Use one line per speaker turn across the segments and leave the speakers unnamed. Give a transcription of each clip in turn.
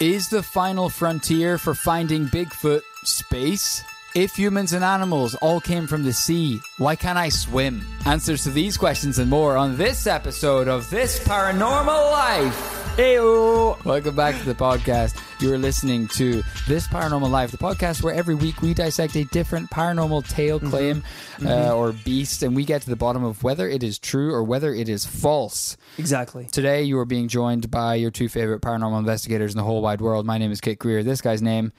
Is the final frontier for finding Bigfoot space? If humans and animals all came from the sea, why can't I swim? Answers to these questions and more on this episode of This Paranormal Life. Heyo! Welcome back to the podcast. You're listening to This Paranormal Life, the podcast where every week we dissect a different paranormal tale, claim, Uh, or beast, and we get to the bottom of whether it is true or whether it is false.
Exactly.
Today, you are being joined by your two favorite paranormal investigators in the whole wide world. My name is Kit Grier. This guy's name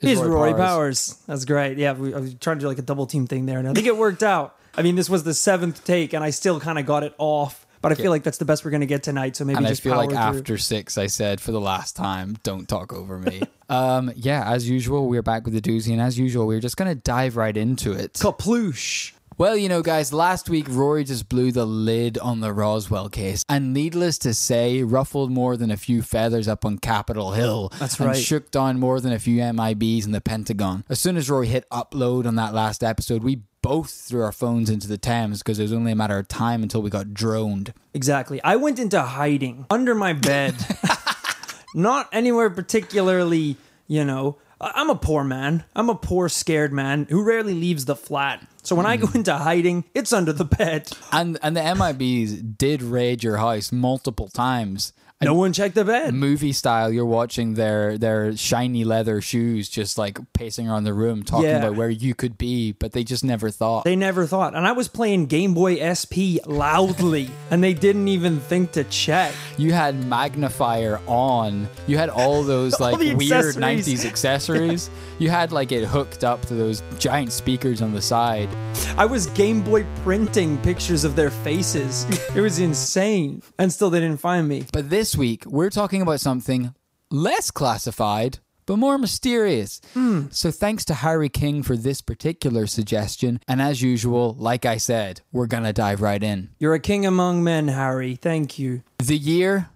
Is Rory Powers. That's great. Yeah, we, I was trying to do like a double team thing there, and I think it worked out. I mean, this was the seventh take, and I still kind of got it off. But I feel like that's the best we're going to get tonight. So maybe
And I
just
feel like
through.
after six, I said for the last time, don't talk over me. um, yeah, as usual, we're back with the doozy, and as usual, we're just going to dive right into it.
Kaploosh.
Well, you know, guys, last week Rory just blew the lid on the Roswell case, and needless to say, ruffled more than a few feathers up on Capitol Hill.
That's
and
right.
shook down more than a few MIBs in the Pentagon. As soon as Rory hit upload on that last episode, we both threw our phones into the Thames because it was only a matter of time until we got droned.
Exactly. I went into hiding under my bed. Not anywhere particularly, you know. I'm a poor man. I'm a poor, scared man who rarely leaves the flat. So when I go
Hmm.
into hiding, it's under the bed.
And and the MIBs did raid your house multiple times.
No one checked the bed.
movie style you're watching their their shiny leather shoes just like pacing around the room talking
Yeah.
about where you could be but they just never thought
They never thought. And I was playing Game Boy SP loudly, and they didn't even think to check.
you had magnifier on you had all those like
the
weird 90s accessories you had like it hooked up to those giant speakers on the side
I was Game Boy printing pictures of their faces. It was insane. And still, they didn't find me.
but this week we're talking about something less classified but more mysterious. Hmm. So thanks to Harry King for this particular suggestion. And as usual, like I said, we're going to dive right in.
You're a king among men, Harry. Thank you.
The year,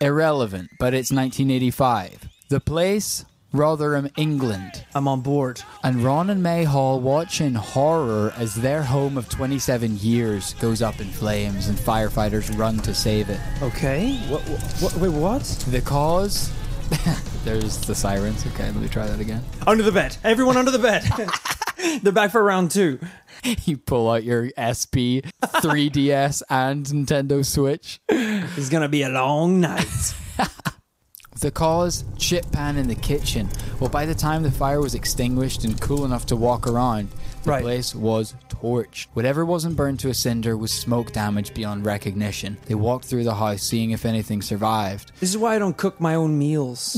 irrelevant, but it's 1985. The place, Rotherham, England.
I'm on board.
And Ron and May Hall watch in horror as their home of 27 years goes up in flames and firefighters run to save it.
Okay. What? what wait, what?
The cause? There's the sirens. Okay, let me try that again.
Under the bed. Everyone under the bed. They're back for round two.
You pull out your SP, 3DS, and Nintendo Switch.
It's gonna be a long night.
The cause? Chip pan in the kitchen. Well, by the time the fire was extinguished and cool enough to walk around, the
Right.
place was torched. Whatever wasn't burned to a cinder was smoke damage beyond recognition. They walked through the house seeing if anything survived.
This is why I don't cook my own meals.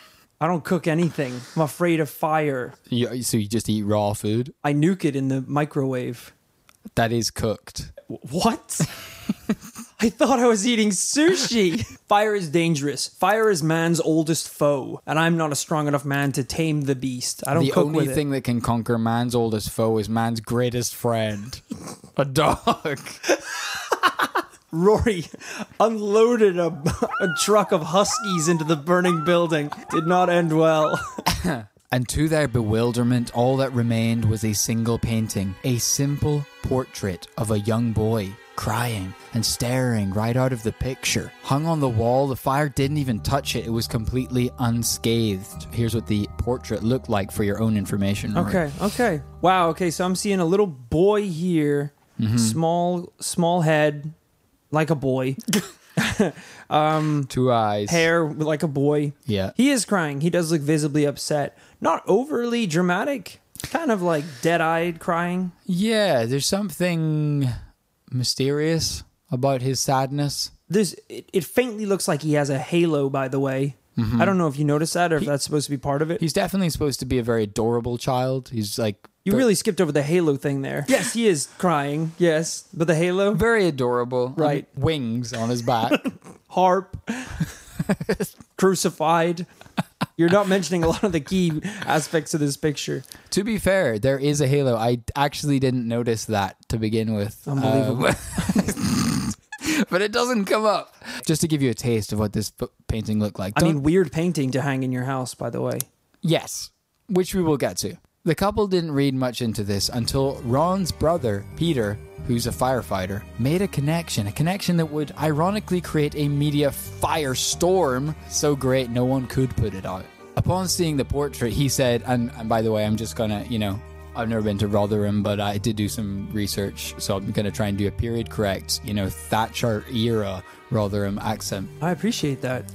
I don't cook anything. I'm afraid of fire.
You, so you just eat raw food?
I nuke it in the microwave.
That is cooked.
What? I thought I was eating sushi. Fire is dangerous. Fire is man's oldest foe, and I'm not a strong enough man to tame the beast. I don't
The
cook
only
with
thing that can conquer man's oldest foe is man's greatest friend. A dog.
it. Rory unloaded a, a truck of huskies into the burning building. Did not end well.
And to their bewilderment, all that remained was a single painting, a simple portrait of a young boy crying and staring right out of the picture. Hung on the wall, the fire didn't even touch it, it was completely unscathed. Here's what the portrait looked like for your own information. Rory.
Okay, okay. Wow, okay, so I'm seeing a little boy here. Small small head, like a boy.
um, Two eyes.
Hair like a boy.
Yeah.
He is crying. He does look visibly upset. Not overly dramatic. Kind of like dead-eyed crying.
Yeah, there's something mysterious about his sadness.
This it, it faintly looks like he has a halo, by the way. Mm-hmm. I don't know if you noticed that or if that's supposed to be part of it.
He's definitely supposed to be a very adorable child. He's like
You really skipped over the halo thing there. Yes, he is crying. Yes, but the halo,
very adorable.
Right.
Wings on his back.
harp, crucified. You're not mentioning a lot of the key aspects of this picture.
To be fair, there is a halo. I actually didn't notice that to begin with.
Unbelievable.
Um, but it doesn't come up. Just to give you a taste of what this painting looked like.
I mean, weird painting to hang in your house, by the way.
yes, which we will get to. The couple didn't read much into this until Ron's brother, Peter, who's a firefighter, made a connection, a connection that would ironically create a media firestorm so great no one could put it out. Upon seeing the portrait, he said, and, and by the way, I'm just gonna, you know, I've never been to Rotherham, but I did do some research, so I'm gonna try and do a period correct, you know, Thatcher era Rotherham accent.
I appreciate that.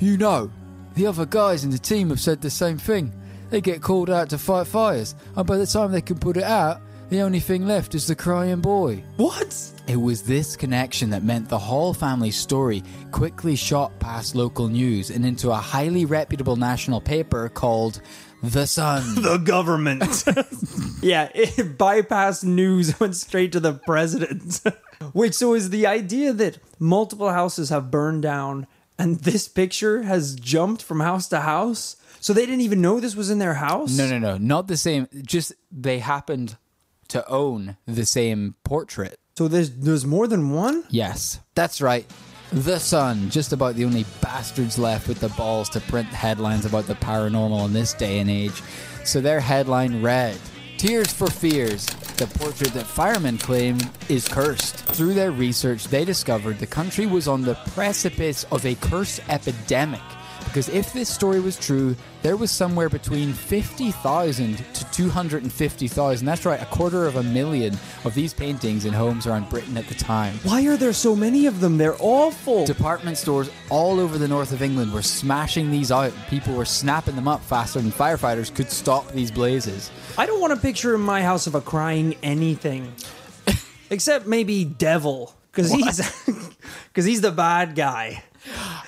You know, the other guys in the team have said the same thing. They get called out to fight fires, and by the time they can put it out, the only thing left is the crying boy.
What?
It was this connection that meant the Hall family story quickly shot past local news and into a highly reputable national paper called The Sun.
The government. yeah, it bypassed news, went straight to the president. Wait, so is the idea that multiple houses have burned down and this picture has jumped from house to house? So they didn't even know this was in their house?
no, no, no, not the same. Just they happened to own the same portrait.
So there's there's more than one?
Yes, that's right. The Sun, just about the only bastards left with the balls to print headlines about the paranormal in this day and age. So their headline read Tears for Fears, the portrait that firemen claim is cursed. Through their research, they discovered the country was on the precipice of a curse epidemic. Because if this story was true, there was somewhere between 50,000 to 250,000, that's right, a quarter of a million of these paintings in homes around Britain at the time.
Why are there so many of them? They're awful.
Department stores all over the north of England were smashing these out. People were snapping them up faster than firefighters could stop these blazes.
I don't want a picture in my house of a crying anything. Except maybe Devil. Because he's because he's the bad guy.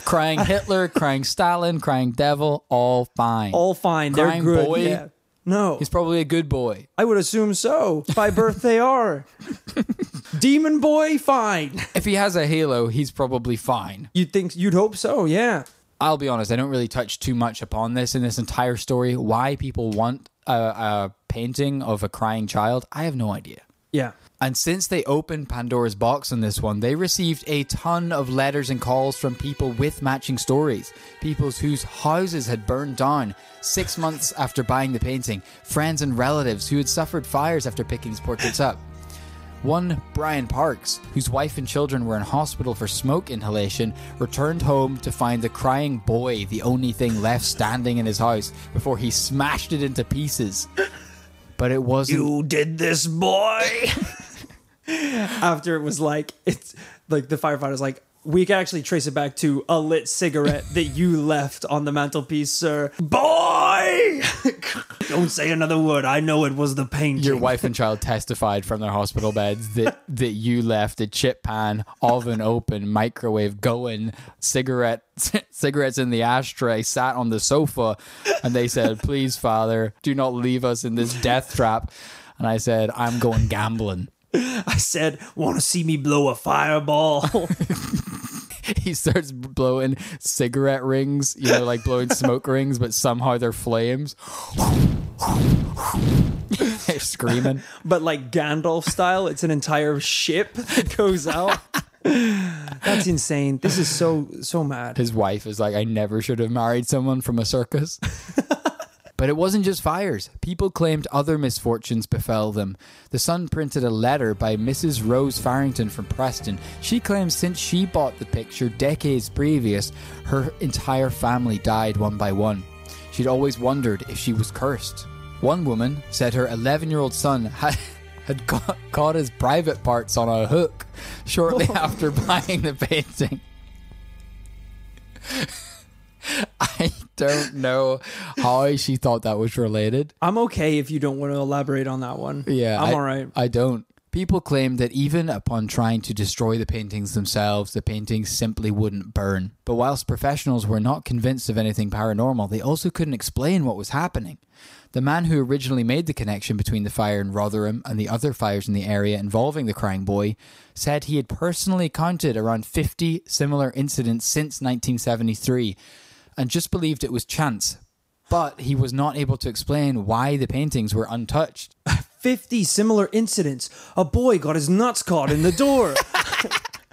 Crying Hitler, crying Stalin, crying devil, all fine.
All fine.
Crying
They're good.
boy?
Yeah. No.
He's probably a good boy.
I would assume so. By birth they are. Demon boy, fine.
If he has a halo, he's probably fine.
You'd think you'd hope so, yeah.
I'll be honest, I don't really touch too much upon this in this entire story. Why people want a, a painting of a crying child, I have no idea.
Yeah.
And since they opened Pandora's box on this one, they received a ton of letters and calls from people with matching stories. People whose houses had burned down six months after buying the painting, friends and relatives who had suffered fires after picking his portraits up. One, Brian Parks, whose wife and children were in hospital for smoke inhalation, returned home to find the crying boy the only thing left standing in his house before he smashed it into pieces. But it wasn't.
You did this, boy. After it was like it's like the firefighter's like, we can actually trace it back to a lit cigarette that you left on the mantelpiece, sir. Boy! Don't say another word. I know it was the painting.
Your wife and child testified from their hospital beds that, that you left a chip pan, oven open, microwave going, cigarette cigarettes in the ashtray, sat on the sofa, and they said, "Please, Father, do not leave us in this death trap." And I said, "I'm going gambling."
I said, want to see me blow a fireball?
he starts blowing cigarette rings, you know, like blowing smoke rings, but somehow they're flames. They're screaming.
but like Gandalf style, it's an entire ship that goes out. That's insane. This is so so mad.
His wife is like, I never should have married someone from a circus. But it wasn't just fires. People claimed other misfortunes befell them. The Sun printed a letter by Mrs. Rose Farrington from Preston. She claims since she bought the picture decades previous, her entire family died one by one. She'd always wondered if she was cursed. One woman said her 11 year old son had, had caught, caught his private parts on a hook shortly after buying the painting. I don't know how she thought that was related.
I'm okay if you don't want to elaborate on that one.
Yeah,
I'm
I,
all right.
I don't. People claim that even upon trying to destroy the paintings themselves, the paintings simply wouldn't burn. But whilst professionals were not convinced of anything paranormal, they also couldn't explain what was happening. The man who originally made the connection between the fire in Rotherham and the other fires in the area involving the crying boy said he had personally counted around 50 similar incidents since 1973 and just believed it was chance. But he was not able to explain why the paintings were untouched.
50 similar incidents. A boy got his nuts caught in the door.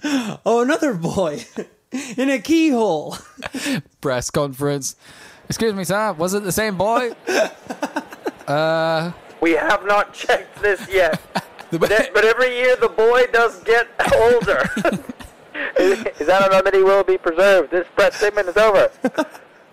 oh, another boy in a keyhole.
Press conference. Excuse me, sir, was it the same boy? Uh,
We have not checked this yet.
the-
but, but every year the boy does get older. Is, is that a remedy will be preserved? This press statement is over.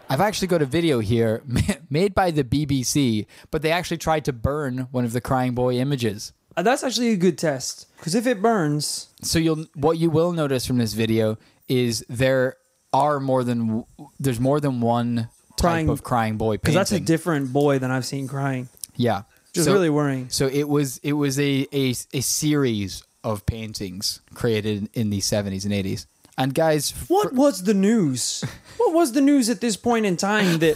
I've actually got a video here made by the BBC, but they actually tried to burn one of the crying boy images.
Uh, That's actually a good test because if it burns,
So you'll what you will notice from this video is there are more than there's more than one type of crying boy
because
painting.
that's a different boy than I've seen crying.
yeah.
Just
So-
really worrying.
So it was it was a, a a series of paintings created in the 70s and 80s. And guys,
What was the news? What was the news at this point in time that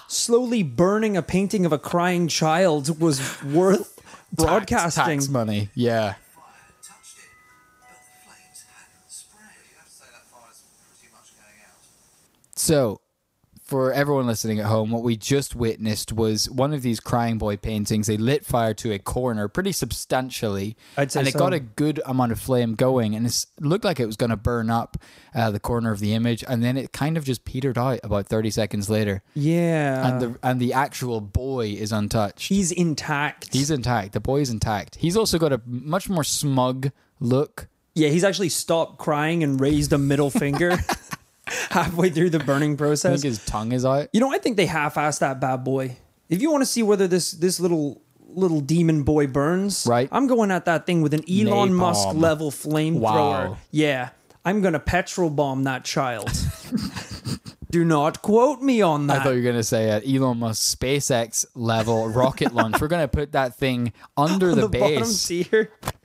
slowly burning a painting of a crying child was worth broadcasting?
tax money, yeah.
touched it, but the flames hadn't spread. You have to say that fire's pretty much going out.
So, for everyone listening at home, what we just witnessed was one of these crying boy paintings. They lit fire to a corner pretty substantially,
I'd say
and it got a good amount of flame going, and it looked like it was going to burn up uh, the corner of the image, and then it kind of just petered out about thirty seconds later,
Yeah.
and the and the actual boy is untouched.
he's intact.
He's intact. The boy is intact. He's also got a much more smug look.
yeah, he's actually stopped crying and raised a middle finger halfway through the burning process.
I think his tongue is out.
You know, I think they half-assed that bad boy. If you want to see whether this this little little demon boy burns,
Right.
I'm going at that thing with an Elon
Napalm.
Musk level flamethrower.
Wow.
Yeah, I'm gonna petrol bomb that child. Do not quote me on that.
I thought you were going to say at Elon Musk SpaceX level rocket launch. We're going to put that thing under the,
the
base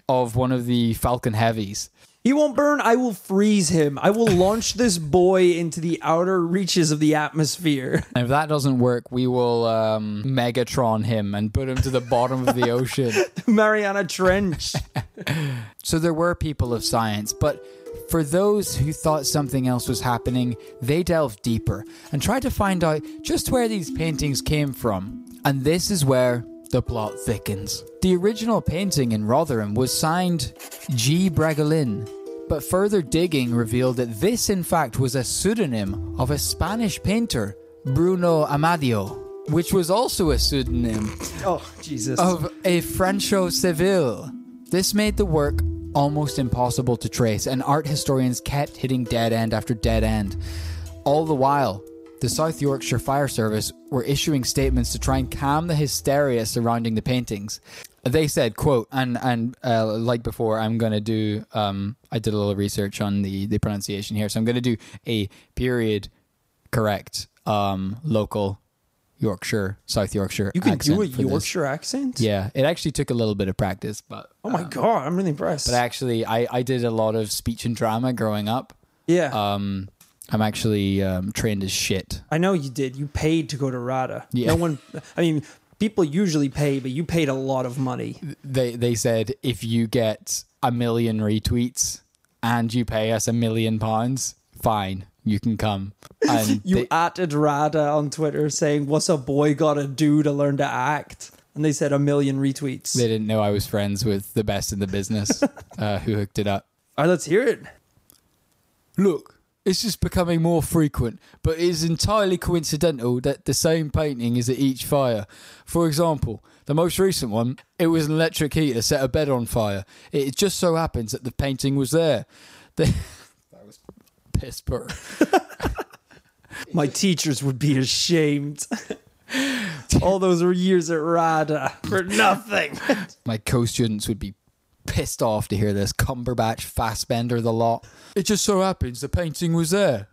of one of the Falcon Heavies.
He won't burn. I will freeze him. I will launch this boy into the outer reaches of the atmosphere.
And if that doesn't work, we will um, Megatron him and put him to the bottom of the ocean.
Mariana Trench.
So there were people of science, but for those who thought something else was happening, they delved deeper and tried to find out just where these paintings came from. And this is where the plot thickens. The original painting in Rotherham was signed G. Bragolin, but further digging revealed that this, in fact, was a pseudonym of a Spanish painter, Bruno Amadio, which was also a pseudonym
Oh Jesus.
of a Franco Seville. This made the work almost impossible to trace, and art historians kept hitting dead end after dead end. All the while, the South Yorkshire Fire Service were issuing statements to try and calm the hysteria surrounding the paintings. They said, "quote," and and uh, like before, I'm gonna do. Um, I did a little research on the the pronunciation here, so I'm gonna do a period correct um, local Yorkshire, South Yorkshire.
you can do a
for this.
Yorkshire accent?
Yeah, it actually took a little bit of practice, but
Oh my god, I'm really impressed.
but actually, I I did a lot of speech and drama growing up.
yeah.
Um, I'm actually um, trained as shit.
I know you did. You paid to go to RADA.
Yeah.
No one I mean, people usually pay, but you paid a lot of money.
They they said if you get a million retweets and you pay us a million pounds, fine, you can come. And
You
they,
atted RADA on Twitter saying, What's a boy gotta do to learn to act? And they said a million retweets.
they didn't know I was friends with the best in the business uh, who hooked it up.
All right, let's hear it.
Look, it's just becoming more frequent, but it is entirely coincidental that the same painting is at each fire. For example, the most recent one, it was an electric heater set a bed on fire. It just so happens that the painting was there. The, that was piss poor.
My teachers would be ashamed. All those years at RADA for nothing.
My co-students would be pissed off to hear this. Cumberbatch, Fassbender, the lot. It just so happens the painting was there.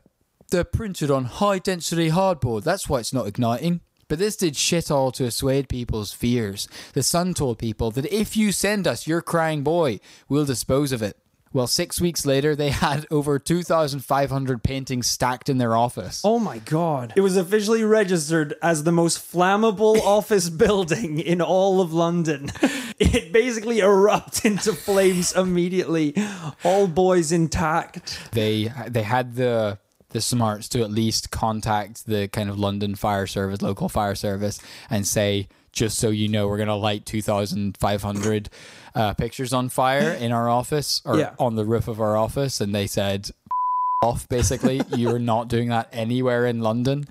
They're printed on high-density hardboard. That's why it's not igniting. But this did shit all to assuade people's fears. The Sun told people that if you send us your crying boy, we'll dispose of it. Well, six weeks later, they had over 2,500 paintings stacked in their office.
Oh my god. It was officially registered as the most flammable office building in all of London. It basically erupted into flames immediately. All boys intact.
they they had the the smarts to at least contact the kind of London fire service, local fire service, and say, just so you know, we're gonna light two thousand five hundred uh, pictures on fire in our office or
Yeah.
on the roof of our office, and they said. off. Basically, you're not doing that anywhere in London.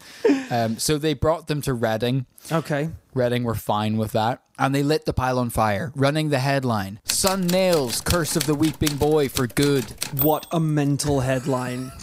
Um, so they brought them to Reading.
Okay.
Reading were fine with that. And they lit the pile on fire, running the headline Sun nails Curse of the Weeping Boy for good.
What a mental headline.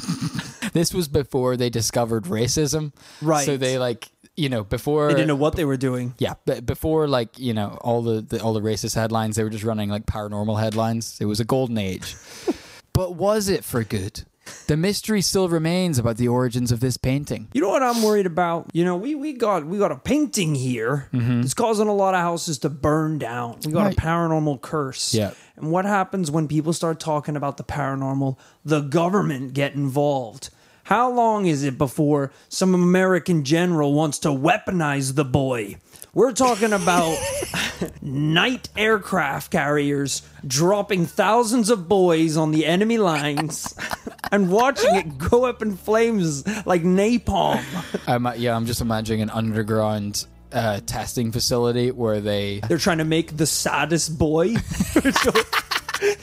This was before they discovered racism.
Right.
So they, like, you know, before.
They didn't know what they were doing.
Yeah, but before like you know all the, the all the racist headlines, they were just running like paranormal headlines. It was a golden age. but was it for good? The mystery still remains about the origins of this painting.
You know what I'm worried about? You know, we, we got we got a painting here. Mm-hmm. It's causing a lot of houses to burn down. We got
Right.
a paranormal curse.
Yeah.
And what happens when people start talking about the paranormal? The government get involved. How long is it before some American general wants to weaponize the boy? We're talking about night aircraft carriers dropping thousands of boys on the enemy lines and watching it go up in flames like napalm.
I'm, uh, yeah, I'm just imagining an underground uh, testing facility where they
They're trying to make the saddest boy.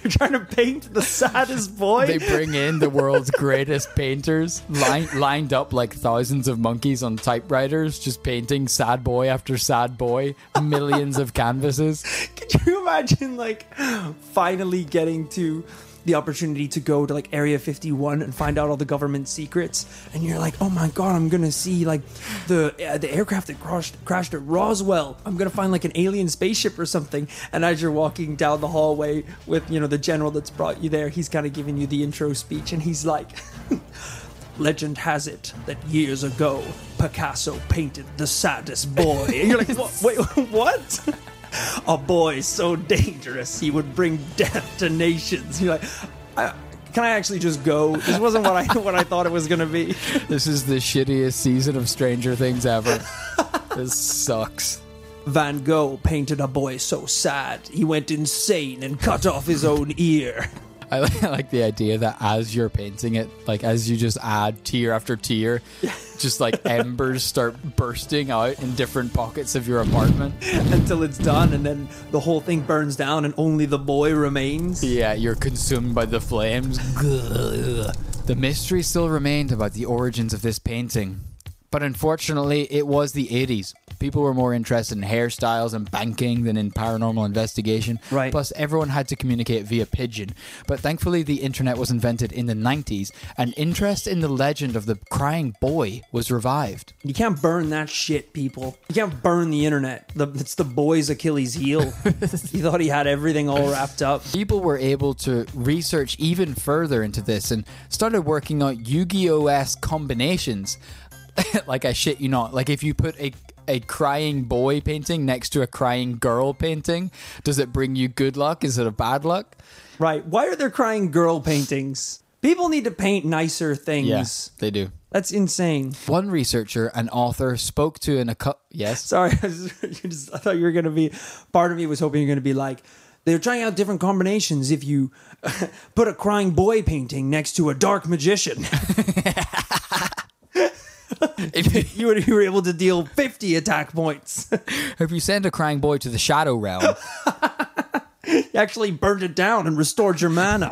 They're trying to paint the saddest boy.
they bring in the world's greatest painters, line, lined up like thousands of monkeys on typewriters, just painting sad boy after sad boy, millions of canvases.
Could you imagine, like, finally getting to the opportunity to go to like Area 51 and find out all the government secrets, and you're like, oh my god, I'm gonna see like the uh, the aircraft that crashed crashed at Roswell. I'm gonna find like an alien spaceship or something. And as you're walking down the hallway with you know the general that's brought you there, he's kind of giving you the intro speech, and he's like. Legend has it that years ago, Picasso painted the saddest boy. And you're like, "What- wait, what? A boy so dangerous he would bring death to nations. You're like, I, can I actually just go? This wasn't what I what I thought it was gonna be.
This is the shittiest season of Stranger Things ever. this sucks.
Van Gogh painted a boy so sad he went insane and cut off his own ear.
I like, I like the idea that as you're painting it, like as you just add tier after tier, just like embers start bursting out in different pockets of your apartment.
until it's done, and then the whole thing burns down, and only the boy remains.
Yeah, you're consumed by the flames. the mystery still remained about the origins of this painting. But unfortunately, it was the 80s. People were more interested in hairstyles and banking than in paranormal investigation.
Right.
Plus, everyone had to communicate via pigeon. But thankfully, the internet was invented in the 90s, and interest in the legend of the crying boy was revived.
You can't burn that shit, people. You can't burn the internet. The, it's the boy's Achilles heel. he thought he had everything all wrapped up.
People were able to research even further into this and started working out Yu Gi Oh! combinations. like, I shit you not. Like, if you put a a crying boy painting next to a crying girl painting, does it bring you good luck? Is it a bad luck?
Right. Why are there crying girl paintings? People need to paint nicer things.
Yes, they do.
That's insane.
One researcher and author spoke to an a yes.
Sorry, I, just, I thought you were going to be. Part of me was hoping you're going to be like, they're trying out different combinations if you put a crying boy painting next to a dark magician.
if,
you, were, you were able to deal 50 attack points.
if you send a crying boy to the shadow realm,
you actually burned it down and restored your mana.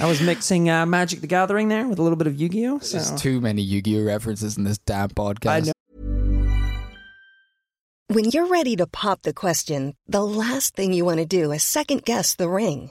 I was mixing uh, Magic the Gathering there with a little bit of Yu Gi Oh!
there's
So.
too many Yu Gi Oh references in this damn podcast.
I know.
When you're ready to pop the question, the last thing you want to do is second guess the ring.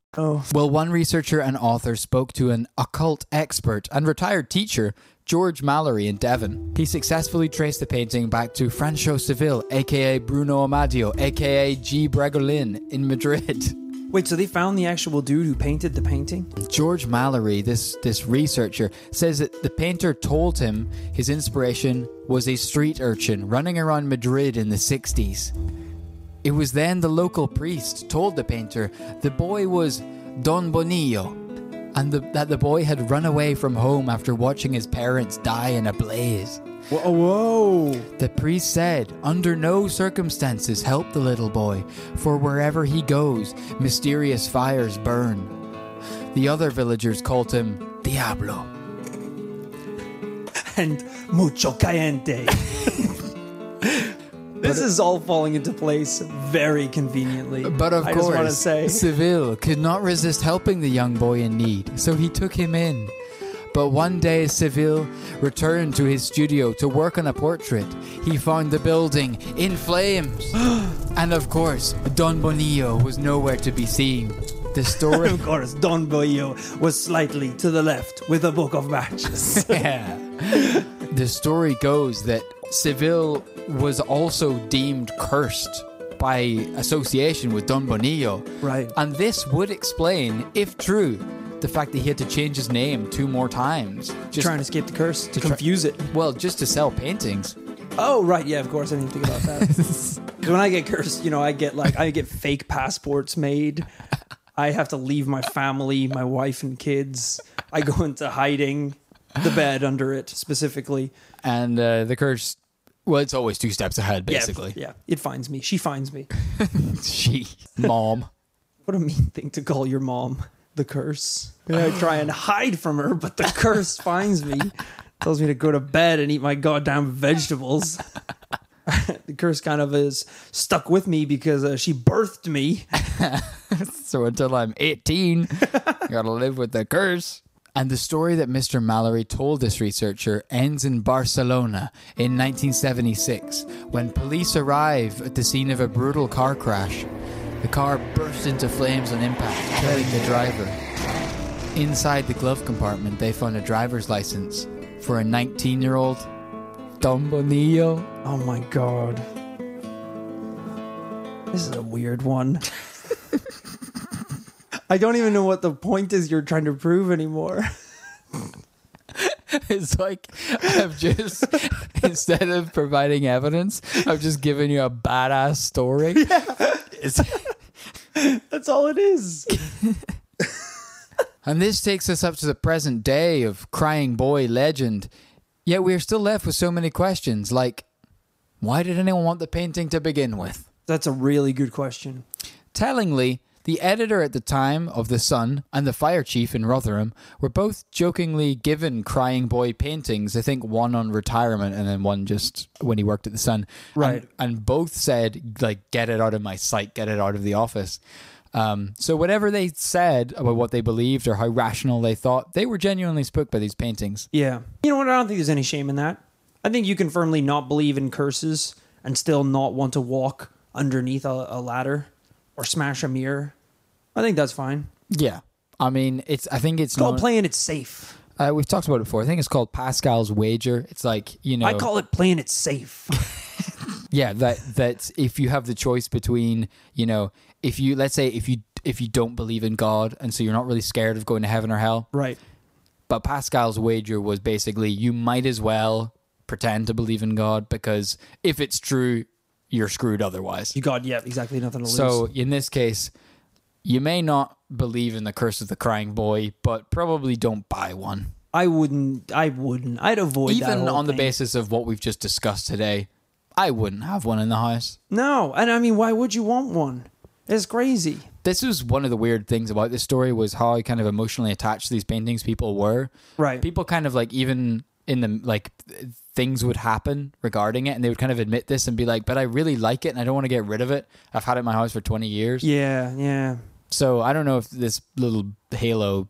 life.
Well, one researcher and author spoke to an occult expert and retired teacher, George Mallory in Devon. He successfully traced the painting back to Franco Seville, aka Bruno Amadio, aka G. Bragolin in Madrid.
Wait, so they found the actual dude who painted the painting?
George Mallory, this this researcher, says that the painter told him his inspiration was a street urchin running around Madrid in the 60s. It was then the local priest told the painter the boy was Don Bonillo and the, that the boy had run away from home after watching his parents die in a blaze.
Whoa, whoa.
The priest said, under no circumstances help the little boy, for wherever he goes, mysterious fires burn. The other villagers called him Diablo.
And mucho caliente. this is all falling into place very conveniently.
But of
I just
course,
say,
Seville could not resist helping the young boy in need, so he took him in. But one day, Seville returned to his studio to work on a portrait. He found the building in flames. and of course, Don Bonillo was nowhere to be seen. The story.
of course, Don Boyo was slightly to the left with a book of matches.
Yeah. the story goes that Seville was also deemed cursed by association with Don Bonillo.
Right.
And this would explain, if true, the fact that he had to change his name two more times. Just,
Trying to escape the curse, to
try-
confuse it.
well, just to sell paintings.
Oh, right. Yeah, of course. I didn't think about that. 'Cause when I get cursed, you know, I get like, I get fake passports made. I have to leave my family, my wife and kids. I go into hiding, the bed under it specifically.
And uh, the curse, well, it's always two steps ahead, basically.
Yeah, it finds me. She finds me.
She, mom.
What a mean thing to call your mom. The curse. I try and hide from her, but the curse finds me. Tells me to go to bed and eat my goddamn vegetables. the curse kind of is stuck with me because uh, she birthed me.
So until I'm 18, I gotta live with the curse. And the story that Mr. Mallory told this researcher ends in Barcelona in 1976 when police arrive at the scene of a brutal car crash. The car burst into flames on impact, killing the driver. Inside the glove compartment, they found a driver's license for a 19 year old Don Bonillo.
Oh my god. This is a weird one. I don't even know what the point is you're trying to prove anymore.
It's like I've just instead of providing evidence, I've just given you a badass story. It's,
That's all it is.
and this takes us up to the present day of crying boy legend. Yet we are still left with so many questions like why did anyone want the painting to begin with?
That's a really good question.
Tellingly, the editor at the time of The Sun and the fire chief in Rotherham were both jokingly given crying boy paintings. I think one on retirement and then one just when he worked at The Sun.
Right.
And, and both said, like, get it out of my sight, get it out of the office. Um, so whatever they said about what they believed or how rational they thought, they were genuinely spooked by these paintings.
Yeah. You know what? I don't think there's any shame in that. I think you can firmly not believe in curses and still not want to walk underneath a, a ladder or smash a mirror. I think that's fine.
Yeah. I mean, it's. I think it's
It's called
known-
playing it safe.
Uh, we've talked about it before. I think it's called Pascal's wager. It's like you know.
I call it playing it safe.
Yeah, that that if you have the choice between, you know, if you let's say if you if you don't believe in God, and so you're not really scared of going to heaven or hell.
Right.
But Pascal's wager was basically you might as well pretend to believe in God because if it's true, you're screwed otherwise.
You got yeah, exactly nothing to lose.
So in this case, you may not believe in the curse of the crying boy, but probably don't buy one.
I wouldn't. I wouldn't. I'd avoid that
Even on the
thing.
basis of what we've just discussed today, I wouldn't have one in the house.
No, and I mean, why would you want one? It's crazy.
This was one of the weird things about this story was how kind of emotionally attached these paintings people were.
Right.
People kind of like even in the like things would happen regarding it and they would kind of admit this and be like, "But I really like it and I don't want to get rid of it. I've had it in my house for 20 years."
Yeah, yeah.
So, I don't know if this little Halo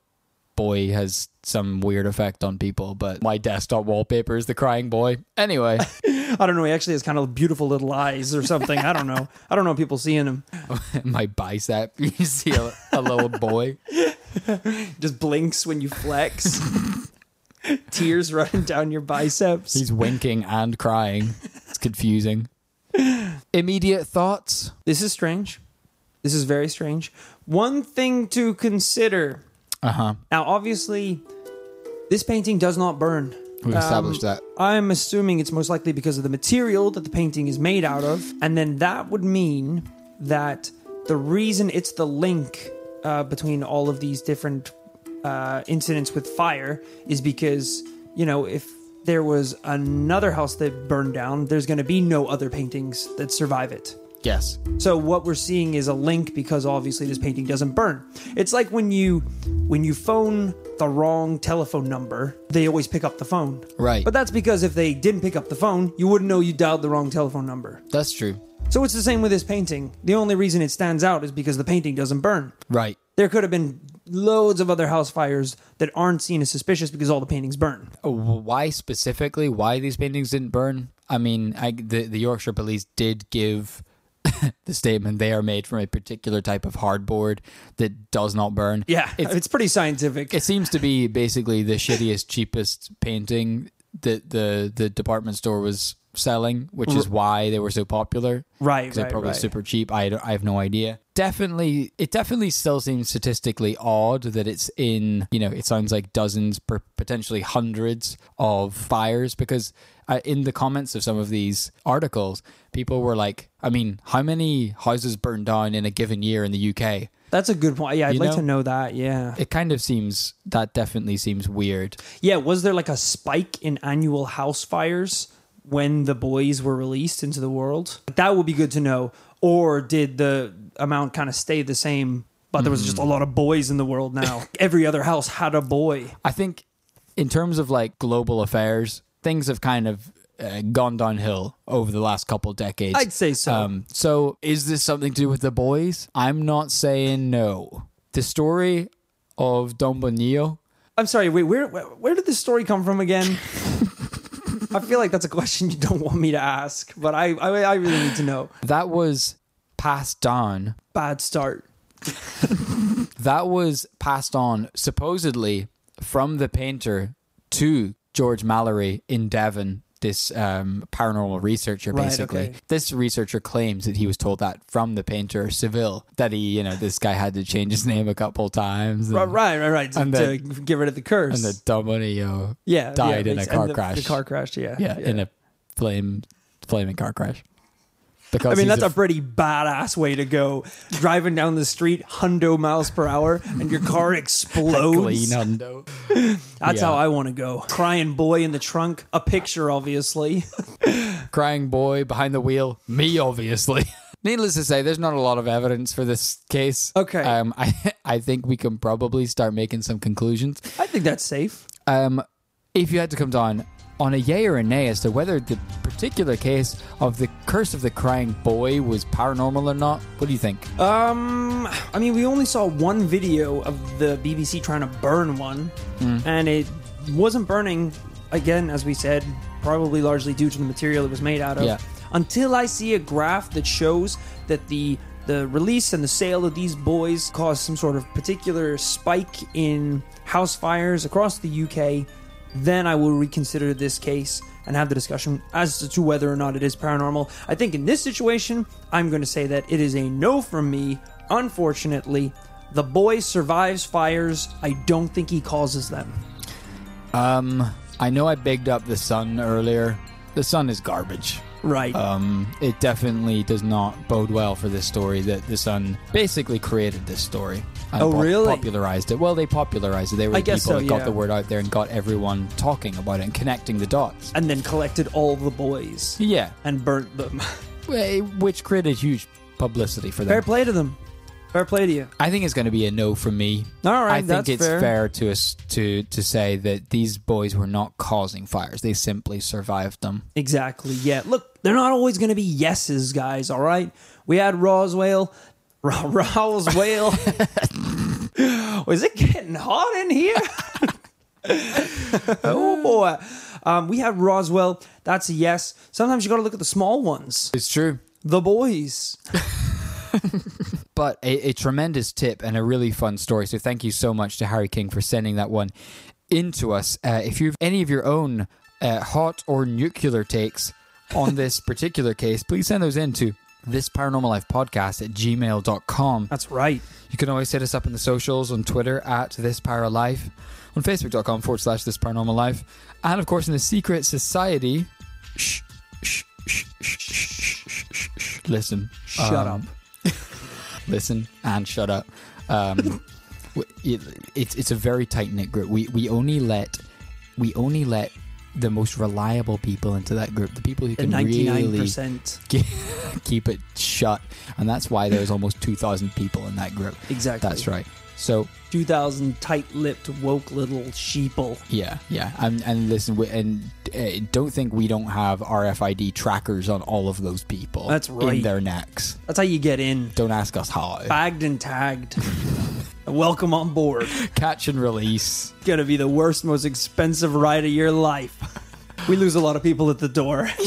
boy has some weird effect on people, but my desktop wallpaper is the crying boy. Anyway,
I don't know. He actually has kind of beautiful little eyes or something. I don't know. I don't know what people seeing him.
my bicep, you see a, a little boy.
Just blinks when you flex. Tears running down your biceps.
He's winking and crying. It's confusing. Immediate thoughts?
This is strange. This is very strange. One thing to consider.
Uh huh.
Now, obviously, this painting does not burn.
We've established that.
I'm assuming it's most likely because of the material that the painting is made out of. And then that would mean that the reason it's the link uh, between all of these different uh, incidents with fire is because, you know, if there was another house that burned down, there's going to be no other paintings that survive it.
Yes.
So what we're seeing is a link because obviously this painting doesn't burn. It's like when you when you phone the wrong telephone number, they always pick up the phone.
Right.
But that's because if they didn't pick up the phone, you wouldn't know you dialed the wrong telephone number.
That's true.
So it's the same with this painting. The only reason it stands out is because the painting doesn't burn.
Right.
There could have been loads of other house fires that aren't seen as suspicious because all the paintings burn.
Oh, Why specifically? Why these paintings didn't burn? I mean, I, the the Yorkshire police did give the statement they are made from a particular type of hardboard that does not burn.
Yeah,
It's-
it's, pretty scientific.
It seems to be basically the shittiest, cheapest painting that the the department store was selling, which is why they were so popular.
Right,
because they're probably
right.
super cheap. I, I have no idea. Definitely, it definitely still seems statistically odd that it's in. You know, it sounds like dozens, per, potentially hundreds of fires because. Uh, in the comments of some of these articles, people were like, "I mean, how many houses burned down in a given year in the UK?"
That's a good point. Yeah, I'd
You
like
know?
to know that. Yeah.
It kind of seems that definitely seems weird.
Yeah, was there like a spike in annual house fires when the boys were released into the world? That would be good to know. Or did the amount kind of stay the same, but there was just a lot of boys in the world now? Every other house had a boy.
I think in terms of like global affairs, things have kind of uh, gone downhill over the last couple decades.
I'd say so.
Um, so is this something to do with the boys? I'm not saying no. The story of Don Bonillo,
I'm sorry, wait, where where, where did this story come from again? I feel like that's a question you don't want me to ask, but I I, I really need to know.
that was passed on.
Bad start.
That was passed on supposedly from the painter to George Mallory in Devon. This um, paranormal researcher,
Right,
basically.
okay.
This researcher claims that he was told that from the painter Seville. That he, you know, this guy had to change his name a couple times. and-
Right, right, right, right. To,
And
to
the-
get rid of the curse.
and the Dominio
yeah,
died
yeah,
in a car
the,
crash.
The car crash, yeah.
yeah, in a flame, flaming car crash. Because
I mean, that's a, pretty badass way to go. Driving down the street, hundo miles per hour, and your car explodes.
clean hundo.
That's
Yeah.
how I want to go. Crying boy in the trunk, a picture, obviously.
Crying boy behind the wheel, me obviously. Needless to say, there's not a lot of evidence for this case.
Okay.
Um, I I think we can probably start making some conclusions.
I think that's safe.
Um, if you had to come down on a yay or a nay as to whether the particular case of the curse of the crying boy was paranormal or not, what do you think?
Um, I mean, we only saw one video of the BBC trying to burn one, and it wasn't burning. Again, as we said, probably largely due to the material it was made out of.
Yeah.
Until I see a graph that shows that the the release and the sale of these boys caused some sort of particular spike in house fires across the UK, then I will reconsider this case and have the discussion as to whether or not it is paranormal. I think in this situation, I'm going to say that it is a no from me Unfortunately, the boy survives fires. I don't think he causes them.
Um, I know I bigged up the sun earlier. The sun is garbage.
Right.
Um, it definitely does not bode well for this story that the sun basically created this story. And
Oh, really?
Popularized it. Well, they popularized it. They were
I
the people
so,
that got the word out there and got everyone talking about it and connecting the dots.
and then collected all the boys
Yeah,
and burnt them.
Which created huge publicity for them.
Fair play to them. Fair play to you.
I think it's going to be a no from me.
All right,
I think
that's
it's
fair.
fair. to us to to say that these boys were not causing fires; they simply survived them.
Exactly. Yeah. Look, they're not always going to be yeses, guys. All right. We had Roswell. Ro- Roswell. Was it getting hot in here? oh boy. Um, we had Roswell. That's a yes. Sometimes you got to look at the small ones.
It's true.
The boys.
But a, a tremendous tip and a really fun story. So thank you so much to Harry King for sending that one into us. Uh, if you've any of your own uh, hot or nuclear takes on this particular case, please send those in to this paranormal life podcast at gmail.com.
That's right.
You can always hit us up in the socials on Twitter at this para life, on facebook.com forward slash this paranormal life, and of course in the secret society. Shh, listen.
Shut
um, up. listen and shut up. Um, it, it's, it's a very tight knit group. We, we only let we only let the most reliable people into that group. The people who
The
can
ninety-nine
really
percent.
ke- keep it shut, and that's why there's almost two thousand people in that group.
Exactly.
That's right. So
Two thousand tight-lipped, woke little sheeple.
yeah, yeah, and and listen, we, and uh, don't think we don't have RFID trackers on all of those people.
That's right.
in their necks.
That's how you get in.
Don't ask us how.
Bagged and tagged. Welcome on board.
Catch and release.
It's Gonna be the worst, most expensive ride of your life. We lose a lot of people at the door.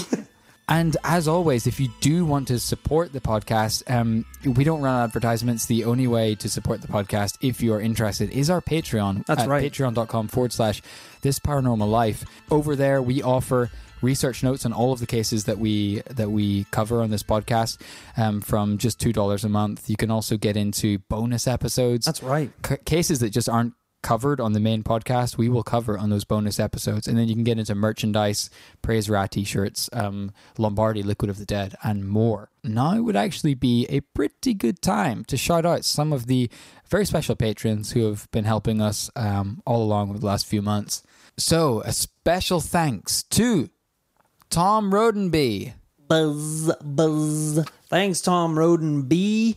And as always, if you do want to support the podcast, um, we don't run advertisements. The only way to support the podcast, if you are interested, is our Patreon.
That's
at
right.
Patreon.com forward slash this paranormal life. Over there, we offer research notes on all of the cases that we that we cover on this podcast um, from just two dollars a month. You can also get into bonus episodes.
That's right.
C- cases that just aren't covered on the main podcast, we will cover on those bonus episodes. And then you can get into merchandise, Praise Rat t shirts, um, Lombardi Liquid of the Dead, and more. Now would actually be a pretty good time to shout out some of the very special patrons who have been helping us um, all along over the last few months. So, a special thanks to Tom Rodenby.
Buzz, buzz. Thanks, Tom Roden B.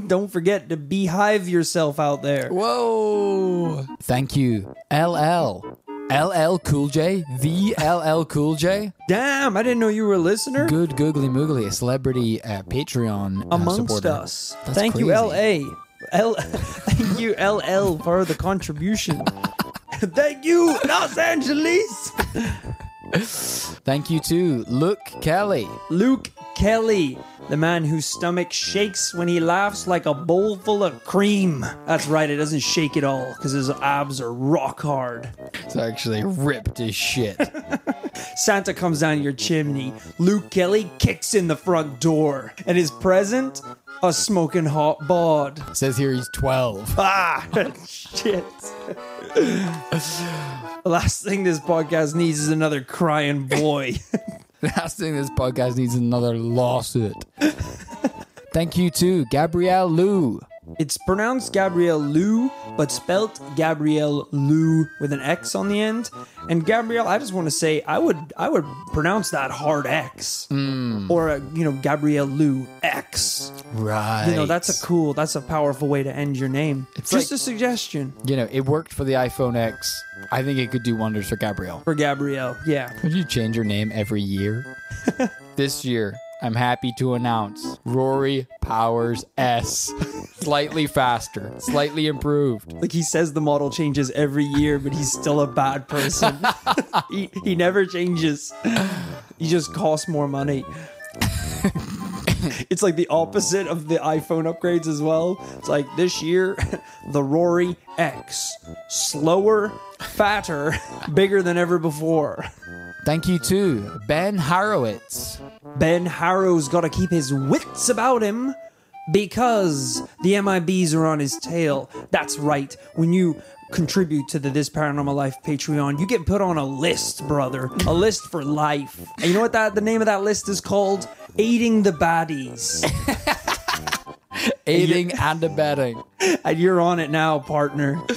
Don't forget to beehive yourself out there.
Whoa! Thank you, LL. LL Cool J, the LL Cool J.
Damn, I didn't know you were a listener.
Good googly moogly, a celebrity uh, Patreon uh,
Amongst
supporter.
us.
That's
Thank you. LA. L- Thank you, LL, for the contribution. Thank you, Los Angeles.
Thank you to Luke Kelly.
Luke Kelly, the man whose stomach shakes when he laughs like a bowl full of cream. That's right, it doesn't shake at all because his abs are rock hard.
It's actually ripped as shit.
Santa comes down your chimney. Luke Kelly kicks in the front door. And his present? A smoking hot bod.
Says here he's 12.
Ah, shit. last thing this podcast needs is another crying boy.
Last thing this podcast needs is another lawsuit. Thank you to Gabrielle Lou.
It's pronounced Gabrielle Lou, but spelt Gabrielle Lou with an X on the end. And Gabrielle, I just want to say, I would I would pronounce that hard X, hmm. or a, you know Gabrielle Lou X.
Right.
You know that's a cool, that's a powerful way to end your name.
It's
just
like-
a suggestion
You know, it worked for the iPhone X. I think it could do wonders for Gabrielle.
for Gabrielle. Yeah.
Would you change your name every year? this year, I'm happy to announce Rory Powers S. slightly faster, slightly improved.
Like he says the model changes every year, but he's still a bad person. he, he never changes. He just costs more money. it's like the opposite of the iPhone upgrades as well. It's like this year, the Rory X. Slower, fatter, bigger than ever before.
Thank you to Ben Harrowitz.
Ben Harrow's got to keep his wits about him. because the MIBs are on his tail. That's right. When you contribute to the This Paranormal Life Patreon, you get put on a list, brother. A list for life. And you know what that the name of that list is called? Aiding the baddies.
Aiding and abetting.
and you're on it now, partner.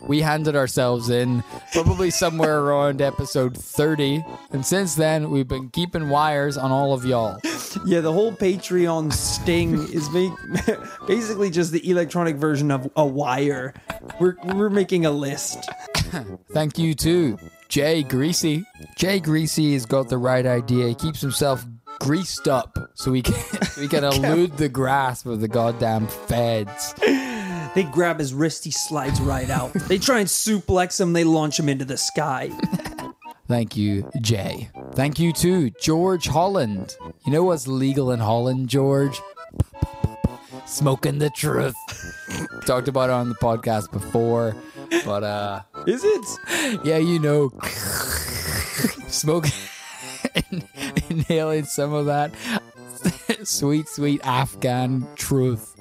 We handed ourselves in probably somewhere around episode 30. And since then, we've been keeping wires on all of y'all.
Yeah, the whole Patreon sting is make, basically just the electronic version of a wire. We're we're making a list.
Thank you too. Jay Greasy. Jay Greasy has got the right idea. He keeps himself greased up so we can, so he can elude the grasp of the goddamn feds.
They grab his wrist, he slides right out. They try and suplex him, they launch him into the sky.
Thank you, Jay. Thank you to George Holland. You know what's legal in Holland, George? Smoking the truth. Talked about it on the podcast before, but uh
Is it?
yeah, you know, smoking, inhaling some of that sweet, sweet Afghan truth.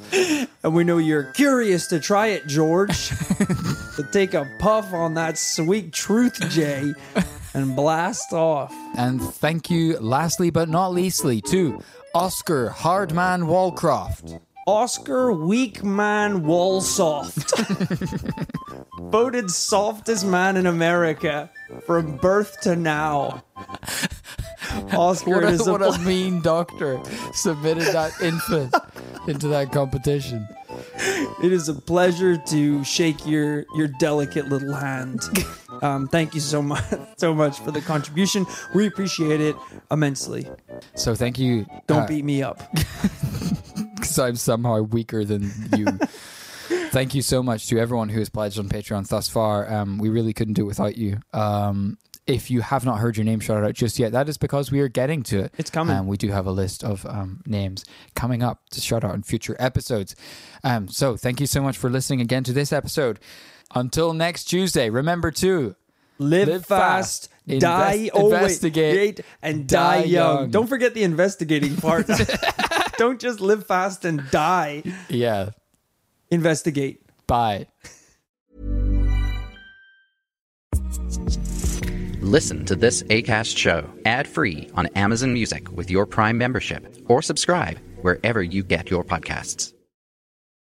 And we know you're curious to try it, George. to take a puff on that sweet truth, Jay, and blast off.
And thank you, lastly but not leastly, to Oscar Hardman Walcroft.
Oscar Weakman Walsoft. Voted softest man in America from birth to now. Oscar
What a,
is a
what a
ple-
mean doctor submitted that infant into that competition.
it is a pleasure to shake your your delicate little hand. Um, thank you so much so much for the contribution. We appreciate it immensely.
So thank you.
Don't
uh,
beat me up.
because I'm somehow weaker than you. Thank you so much to everyone who has pledged on Patreon thus far. Um, we really couldn't do it without you. Um, if you have not heard your name shouted out just yet, that is because we are getting to it.
It's coming.
Um, we do have a list of um, names coming up to shout out in future episodes. Um, so thank you so much for listening again to this episode. Until next Tuesday, remember to
Live,
Live
fast,
fast,
die,
invest-
oh,
investigate,
wait, and die,
die
young.
young.
Don't forget the investigating part. Don't just live fast and die.
yeah,
Investigate.
bye.
Listen to this ACAST show ad-free on Amazon Music with your Prime membership or subscribe wherever you get your podcasts.